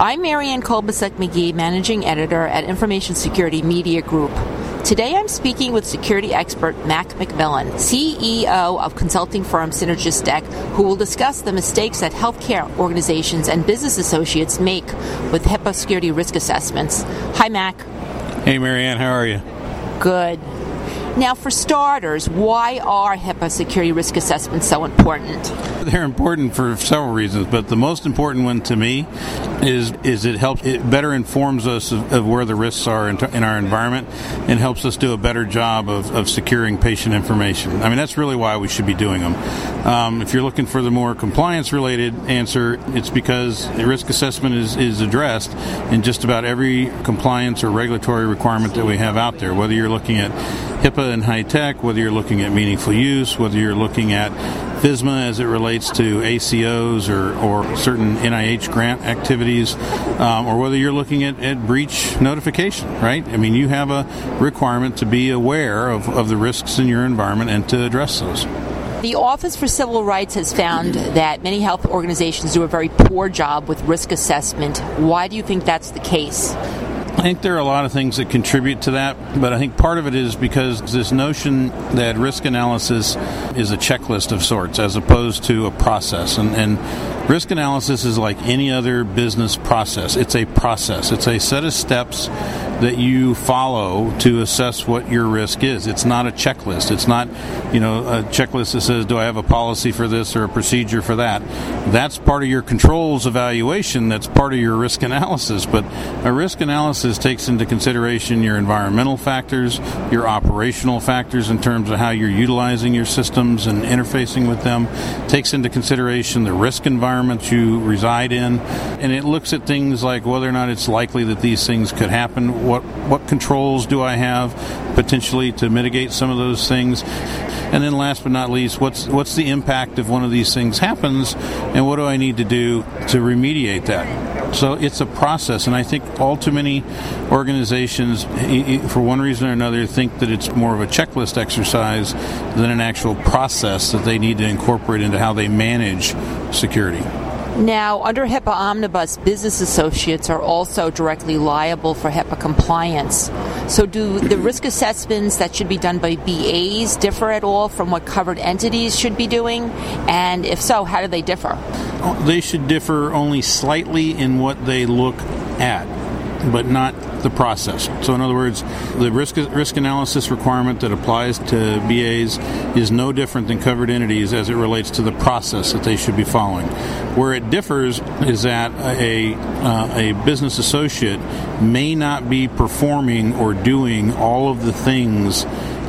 I'm Marianne Kolbasuk McGee, Managing Editor at Information Security Media Group. Today I'm speaking with security expert Mac McMillan, CEO of consulting firm CynergisTek, who will discuss the mistakes that healthcare organizations and business associates make with HIPAA security risk assessments. Hi, Mac. Hey, Marianne, how are you? Good. Now, for starters, why are HIPAA security risk assessments so important? They're important for several reasons, but the most important one to me is is it helps it better informs us of, of where the risks are in, t- in, our environment and helps us do a better job of, of, securing patient information. I mean, that's really why we should be doing them. Um, if you're looking for the more compliance related answer, it's because risk assessment is, is addressed in just about every compliance or regulatory requirement that we have out there, whether you're looking at HIPAA and HITECH, whether you're looking at meaningful use, whether you're looking at FISMA as it relates to ACOs or, or certain NIH grant activities, um, or whether you're looking at, at breach notification, right? I mean, you have a requirement to be aware of, of the risks in your environment and to address those. The Office for Civil Rights has found that many health organizations do a very poor job with risk assessment. Why do you think that's the case? I think there are a lot of things that contribute to that, but I think part of it is because this notion that risk analysis is a checklist of sorts as opposed to a process. And, and risk analysis is like any other business process, it's a process, it's a set of steps that you follow to assess what your risk is. It's not a checklist. It's not, you know, a checklist that says, do I have a policy for this or a procedure for that? That's part of your controls evaluation. That's part of your risk analysis. But a risk analysis takes into consideration your environmental factors, your operational factors in terms of how you're utilizing your systems and interfacing with them, takes into consideration the risk environment you reside in, and it looks at things like whether or not it's likely that these things could happen what what controls do I have potentially to mitigate some of those things? And then last but not least, what's what's the impact if one of these things happens and what do I need to do to remediate that? So it's a process, and I think all too many organizations, for one reason or another, think that it's more of a checklist exercise than an actual process that they need to incorporate into how they manage security. Now, under HIPAA Omnibus, business associates are also directly liable for HIPAA compliance. So, do the risk assessments that should be done by BAs differ at all from what covered entities should be doing? And if so, how do they differ? They should differ only slightly in what they look at, but not the process. So, in other words, the risk risk analysis requirement that applies to BAs is no different than covered entities as it relates to the process that they should be following. Where it differs is that a uh, a business associate may not be performing or doing all of the things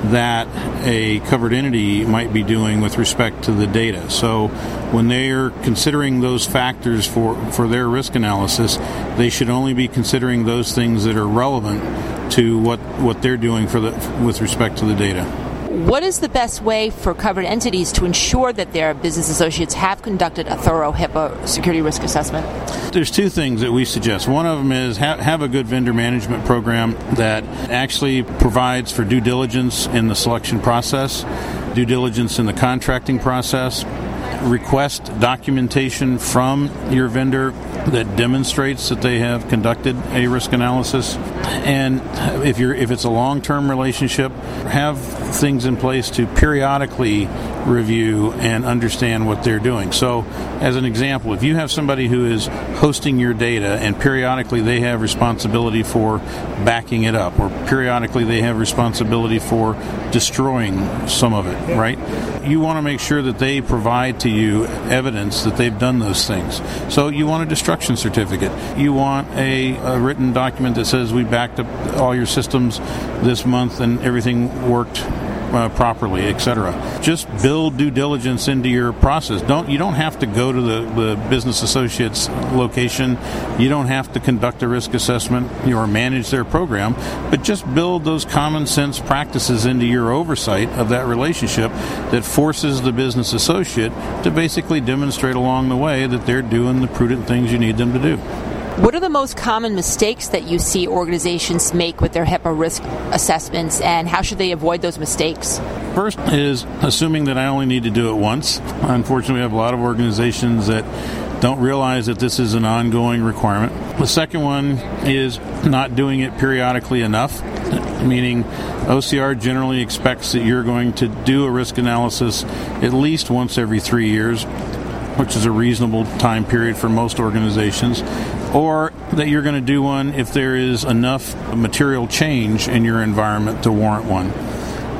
that a covered entity might be doing with respect to the data. So when they're considering those factors for, for their risk analysis, they should only be considering those things that are relevant to what, what they're doing for the, with respect to the data. What is the best way for covered entities to ensure that their business associates have conducted a thorough HIPAA security risk assessment? There's two things that we suggest. One of them is have, have a good vendor management program that actually provides for due diligence in the selection process, due diligence in the contracting process, request documentation from your vendor that demonstrates that they have conducted a risk analysis. And if you're if it's a long-term relationship, have things in place to periodically review and understand what they're doing. So, as an example, if you have somebody who is hosting your data and periodically they have responsibility for backing it up, or periodically they have responsibility for destroying some of it, right? You want to make sure that they provide to you evidence that they've done those things. So, you want a destruction certificate. You want a, a written document that says we backed up all your systems this month and everything worked uh, properly, etc. Just build due diligence into your process. Don't you don't have to go to the, the business associates location. You don't have to conduct a risk assessment or manage their program, but just build those common sense practices into your oversight of that relationship that forces the business associate to basically demonstrate along the way that they're doing the prudent things you need them to do. What are the most common mistakes that you see organizations make with their HIPAA risk assessments, and how should they avoid those mistakes? First is assuming that I only need to do it once. Unfortunately, we have a lot of organizations that don't realize that this is an ongoing requirement. The second one is not doing it periodically enough, meaning OCR generally expects that you're going to do a risk analysis at least once every three years, which is a reasonable time period for most organizations, or that you're going to do one if there is enough material change in your environment to warrant one.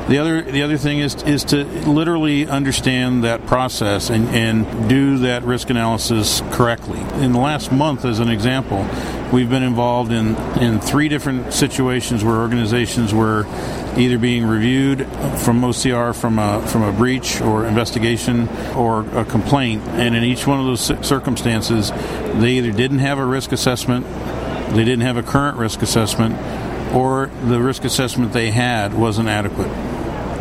The other the other thing is is to literally understand that process and, and do that risk analysis correctly. In the last month, as an example, we've been involved in, in three different situations where organizations were either being reviewed from OCR from a from a breach or investigation or a complaint, and in each one of those circumstances, they either didn't have a risk assessment, they didn't have a current risk assessment, or the risk assessment they had wasn't adequate.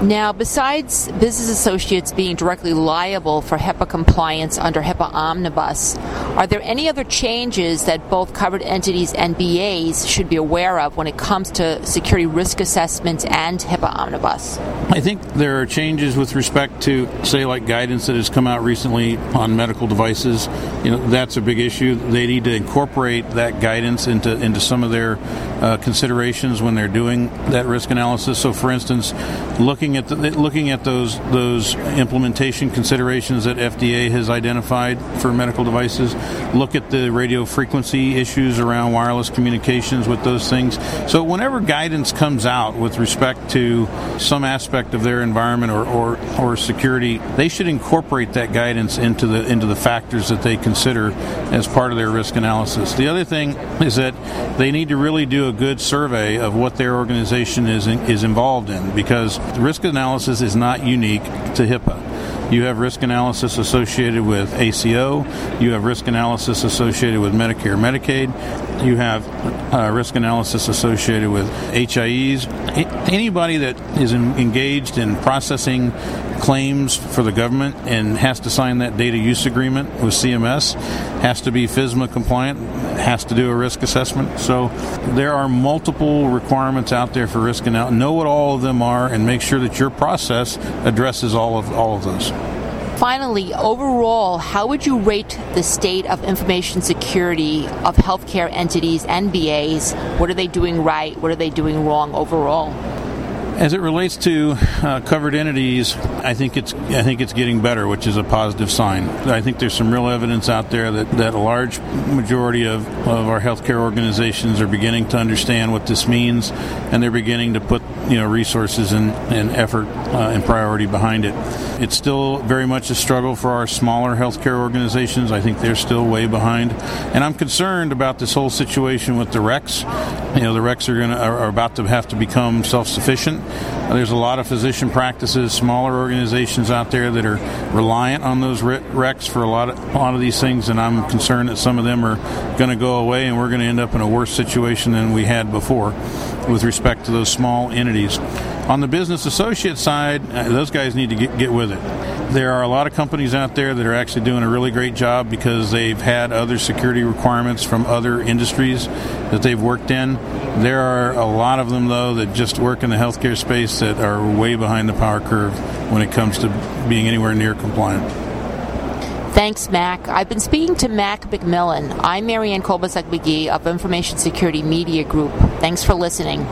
Now, besides business associates being directly liable for HIPAA compliance under HIPAA Omnibus, are there any other changes that both covered entities and BAs should be aware of when it comes to security risk assessments and HIPAA Omnibus? I think there are changes with respect to, say, like guidance that has come out recently on medical devices. You know, that's a big issue. They need to incorporate that guidance into into some of their uh, considerations when they're doing that risk analysis. So, for instance, looking looking at the, looking at those those implementation considerations that FDA has identified for medical devices. Look at the radio frequency issues around wireless communications with those things. So whenever guidance comes out with respect to some aspect of their environment or, or, or security, they should incorporate that guidance into the into the factors that they consider as part of their risk analysis. The other thing is that they need to really do a good survey of what their organization is in, is involved in because risk risk analysis is not unique to HIPAA. You have risk analysis associated with ACO. You have risk analysis associated with Medicare, Medicaid. You have uh, risk analysis associated with HIEs. Anybody that is in, engaged in processing claims for the government and has to sign that data use agreement with CMS has to be FISMA compliant, has to do a risk assessment. So there are multiple requirements out there for risk analysis. Know what all of them are and make sure that your process addresses all of all of those. Finally, overall, how would you rate the state of information security of healthcare entities and BAs? What are they doing right? What are they doing wrong overall? As it relates to uh, covered entities, I think it's I think it's getting better, which is a positive sign. I think there's some real evidence out there that, that a large majority of, of our healthcare organizations are beginning to understand what this means, and they're beginning to put you know resources and, and effort uh, and priority behind it. It's still very much a struggle for our smaller healthcare organizations. I think they're still way behind, and I'm concerned about this whole situation with the RECs. You know, the RECs are going are about to have to become self-sufficient there's a lot of physician practices, smaller organizations out there that are reliant on those RECs for a lot of a lot of these things, and I'm concerned that some of them are going to go away, and we're going to end up in a worse situation than we had before with respect to those small entities. On the business associate side, uh, those guys need to get, get with it. There are a lot of companies out there that are actually doing a really great job because they've had other security requirements from other industries that they've worked in. There are a lot of them, though, that just work in the healthcare space that are way behind the power curve when it comes to being anywhere near compliant. Thanks, Mac. I've been speaking to Mac McMillan. I'm Marianne Kolbasuk McGee of Information Security Media Group. Thanks for listening.